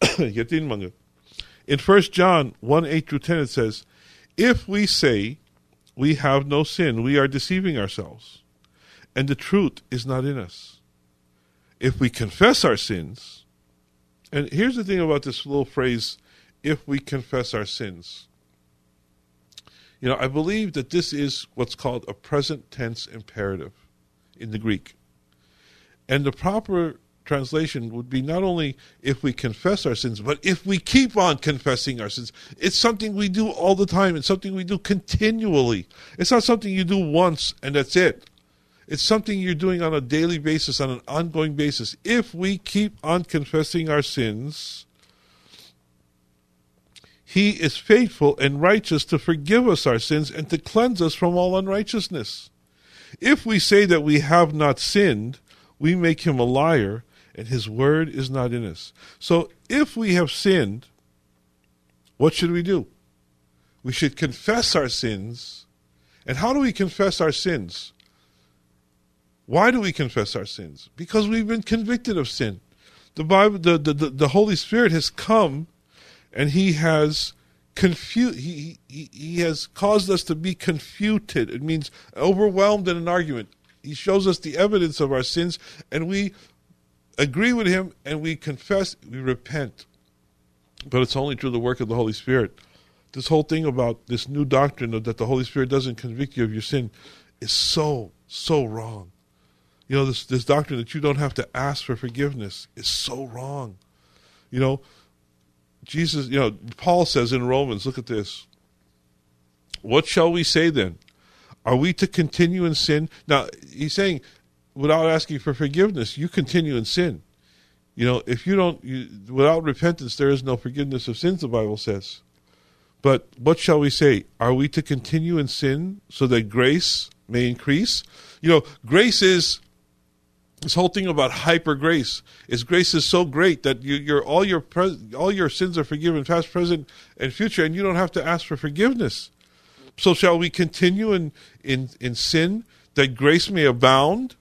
in 1 John 1 8 through 10, it says, If we say we have no sin, we are deceiving ourselves and the truth is not in us. If we confess our sins, and here's the thing about this little phrase, if we confess our sins. You know, I believe that this is what's called a present tense imperative in the Greek. And the proper translation would be not only if we confess our sins, but if we keep on confessing our sins. It's something we do all the time. It's something we do continually. It's not something you do once and that's it. It's something you're doing on a daily basis, on an ongoing basis. If we keep on confessing our sins, He is faithful and righteous to forgive us our sins and to cleanse us from all unrighteousness. If we say that we have not sinned, we make Him a liar, and His word is not in us. So if we have sinned, what should we do? We should confess our sins. And how do we confess our sins? Why do we confess our sins? Because we've been convicted of sin. The Bible, the, the, the Holy Spirit has come and He has confused. He, he, he has caused us to be confuted. It means overwhelmed in an argument. He shows us the evidence of our sins, and we agree with him, and we confess, we repent. But it's only through the work of the Holy Spirit. This whole thing about this new doctrine that the Holy Spirit doesn't convict you of your sin is so, so wrong. You know, this, this doctrine that you don't have to ask for forgiveness is so wrong. You know, Jesus, you know, Paul says in Romans, look at this. What shall we say then? Are we to continue in sin? Now, he's saying, without asking for forgiveness, you continue in sin. You know, if you don't, you, without repentance, there is no forgiveness of sins, the Bible says. But what shall we say? Are we to continue in sin so that grace may increase? You know, grace is this whole thing about hyper grace is grace is so great that you, your all your all your sins are forgiven, past, present, and future, and you don't have to ask for forgiveness. So shall we continue in in in sin that grace may abound?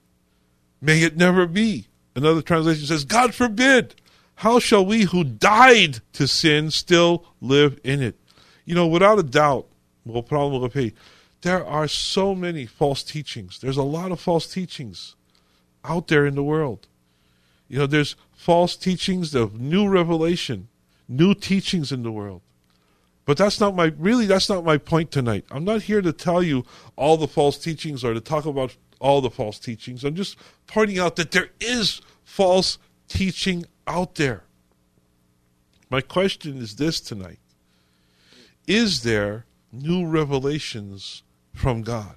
May it never be. Another translation says, God forbid. How shall we who died to sin still live in it? You know, without a doubt, well there are so many false teachings. There's a lot of false teachings out there in the world. You know, there's false teachings of new revelation, new teachings in the world. But that's not my really that's not my point tonight. I'm not here to tell you all the false teachings or to talk about all the false teachings. I'm just pointing out that there is false teaching out there. My question is this tonight. Is there new revelations from God?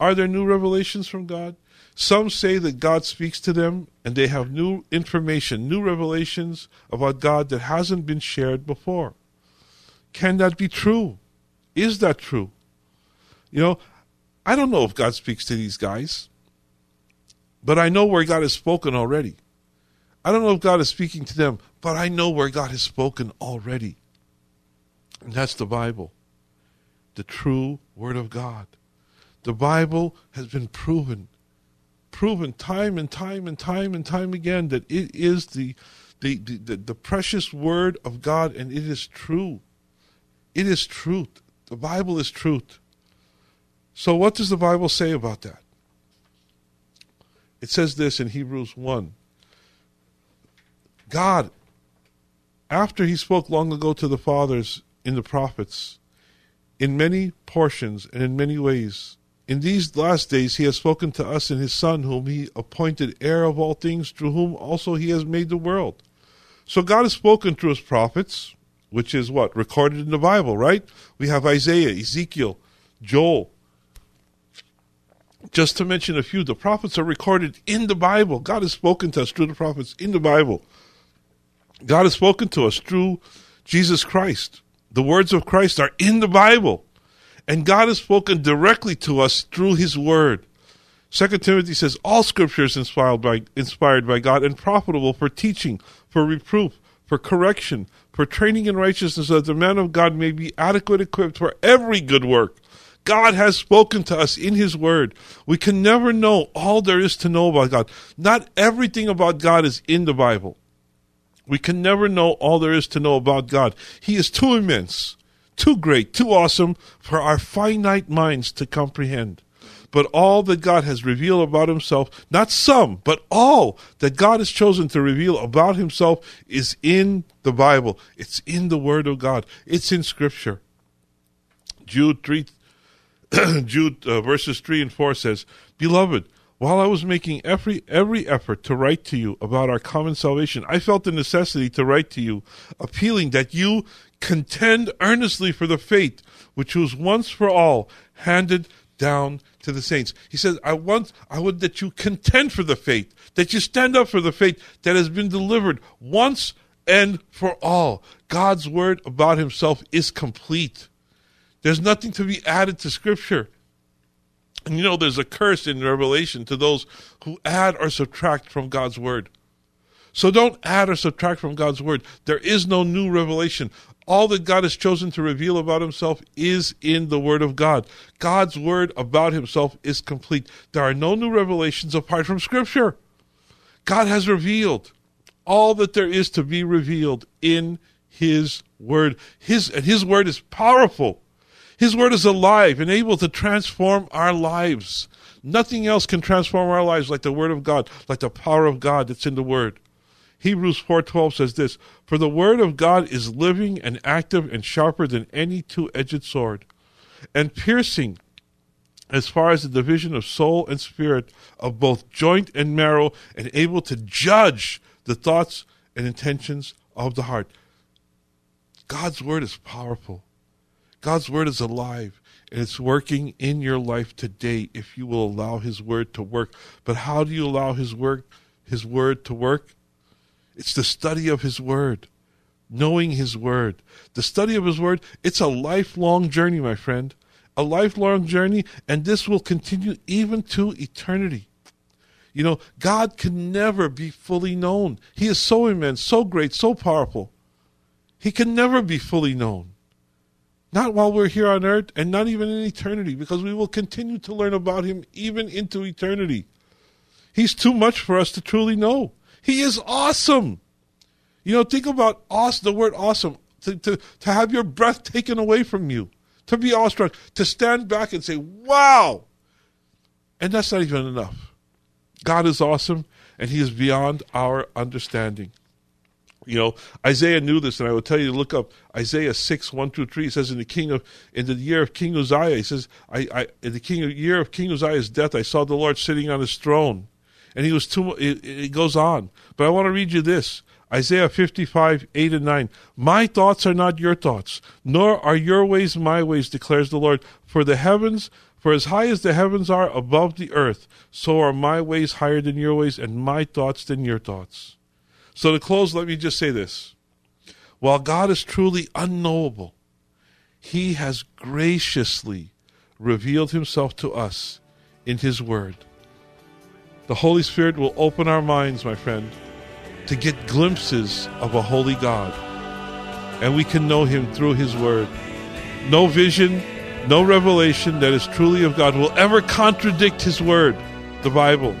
Are there new revelations from God? Some say that God speaks to them and they have new information, new revelations about God that hasn't been shared before. Can that be true? Is that true? You know, I don't know if God speaks to these guys, but I know where God has spoken already. I don't know if God is speaking to them, but I know where God has spoken already. And that's the Bible, the true Word of God. The Bible has been proven proven time and time and time and time again that it is the the, the, the, precious word of God and it is true. It is truth. The Bible is truth. So, what does the Bible say about that? It says this in Hebrews 1 God, after He spoke long ago to the fathers in the prophets, in many portions and in many ways, in these last days he has spoken to us in his Son, whom he appointed heir of all things, through whom also he has made the world. So God has spoken through his prophets, which is what? Recorded in the Bible, right? We have Isaiah, Ezekiel, Joel. Just to mention a few, the prophets are recorded in the Bible. God has spoken to us through the prophets in the Bible. God has spoken to us through Jesus Christ. The words of Christ are in the Bible. And God has spoken directly to us through His Word. Second Timothy says, All scripture is inspired by, inspired by God and profitable for teaching, for reproof, for correction, for training in righteousness, that the man of God may be adequate equipped for every good work. God has spoken to us in His Word. We can never know all there is to know about God. Not everything about God is in the Bible. We can never know all there is to know about God. He is too immense too great, too awesome for our finite minds to comprehend. But all that God has revealed about himself, not some, but all that God has chosen to reveal about himself is in the Bible. It's in the Word of God. It's in Scripture. Jude 3, Jude uh, verses 3 and 4 says, Beloved, while I was making every every effort to write to you about our common salvation, I felt the necessity to write to you, appealing that you contend earnestly for the faith which was once for all handed down to the saints. He says, I want I would that you contend for the faith, that you stand up for the faith that has been delivered once and for all. God's word about himself is complete. There's nothing to be added to scripture. And you know, there's a curse in Revelation to those who add or subtract from God's word. So don't add or subtract from God's word. There is no new revelation. All that God has chosen to reveal about himself is in the word of God. God's word about himself is complete. There are no new revelations apart from scripture. God has revealed all that there is to be revealed in his word. His and his word is powerful. His word is alive and able to transform our lives. Nothing else can transform our lives like the word of God, like the power of God that's in the word. Hebrews 4:12 says this, "For the word of God is living and active and sharper than any two-edged sword, and piercing as far as the division of soul and spirit, of both joint and marrow, and able to judge the thoughts and intentions of the heart." God's word is powerful. God's word is alive and it's working in your life today if you will allow his word to work. But how do you allow his work his word to work? It's the study of his word, knowing his word. The study of his word, it's a lifelong journey, my friend. A lifelong journey, and this will continue even to eternity. You know, God can never be fully known. He is so immense, so great, so powerful. He can never be fully known. Not while we're here on earth and not even in eternity, because we will continue to learn about him even into eternity. He's too much for us to truly know. He is awesome. You know, think about awesome, the word awesome, to, to, to have your breath taken away from you, to be awestruck, to stand back and say, wow. And that's not even enough. God is awesome and he is beyond our understanding. You know, Isaiah knew this, and I will tell you to look up Isaiah six one through three. It says, "In the king of in the year of King Uzziah, he says, I, I in the king year of King Uzziah's death, I saw the Lord sitting on his throne, and he was too. It, it goes on, but I want to read you this. Isaiah 55, 8 and 9. My thoughts are not your thoughts, nor are your ways my ways, declares the Lord. For the heavens, for as high as the heavens are above the earth, so are my ways higher than your ways, and my thoughts than your thoughts. So to close, let me just say this. While God is truly unknowable, He has graciously revealed Himself to us in His Word. The Holy Spirit will open our minds, my friend, to get glimpses of a holy God. And we can know Him through His Word. No vision, no revelation that is truly of God will ever contradict His Word, the Bible.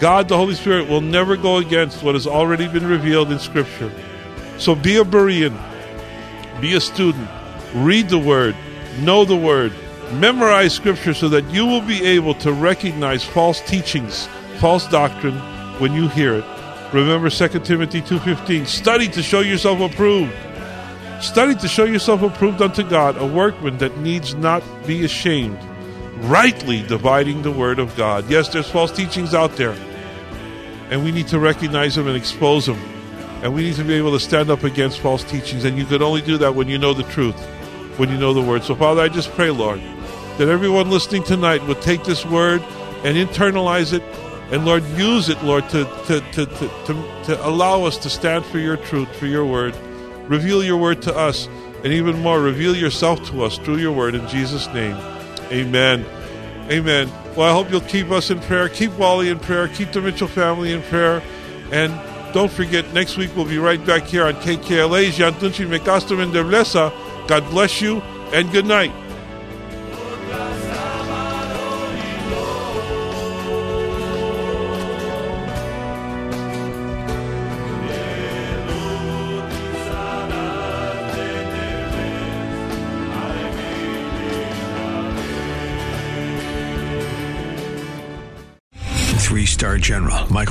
God, the Holy Spirit, will never go against what has already been revealed in Scripture. So be a Berean, be a student, read the Word, know the Word, memorize Scripture so that you will be able to recognize false teachings, false doctrine when you hear it. Remember 2 Timothy 2.15, study to show yourself approved. Study to show yourself approved unto God, a workman that needs not be ashamed rightly dividing the word of God. Yes, there's false teachings out there, and we need to recognize them and expose them. And we need to be able to stand up against false teachings, and you can only do that when you know the truth, when you know the word. So, Father, I just pray, Lord, that everyone listening tonight would take this word and internalize it, and Lord, use it, Lord, to, to, to, to, to, allow us to stand for your truth, for your word. Reveal your word to us, and even more, reveal yourself to us through your word in Jesus' name. Amen. Amen. Well, I hope you'll keep us in prayer. Keep Wally in prayer. Keep the Mitchell family in prayer. And don't forget, next week we'll be right back here on KKLA. Jantunchi Mekastam and Deblesa. God bless you and good night.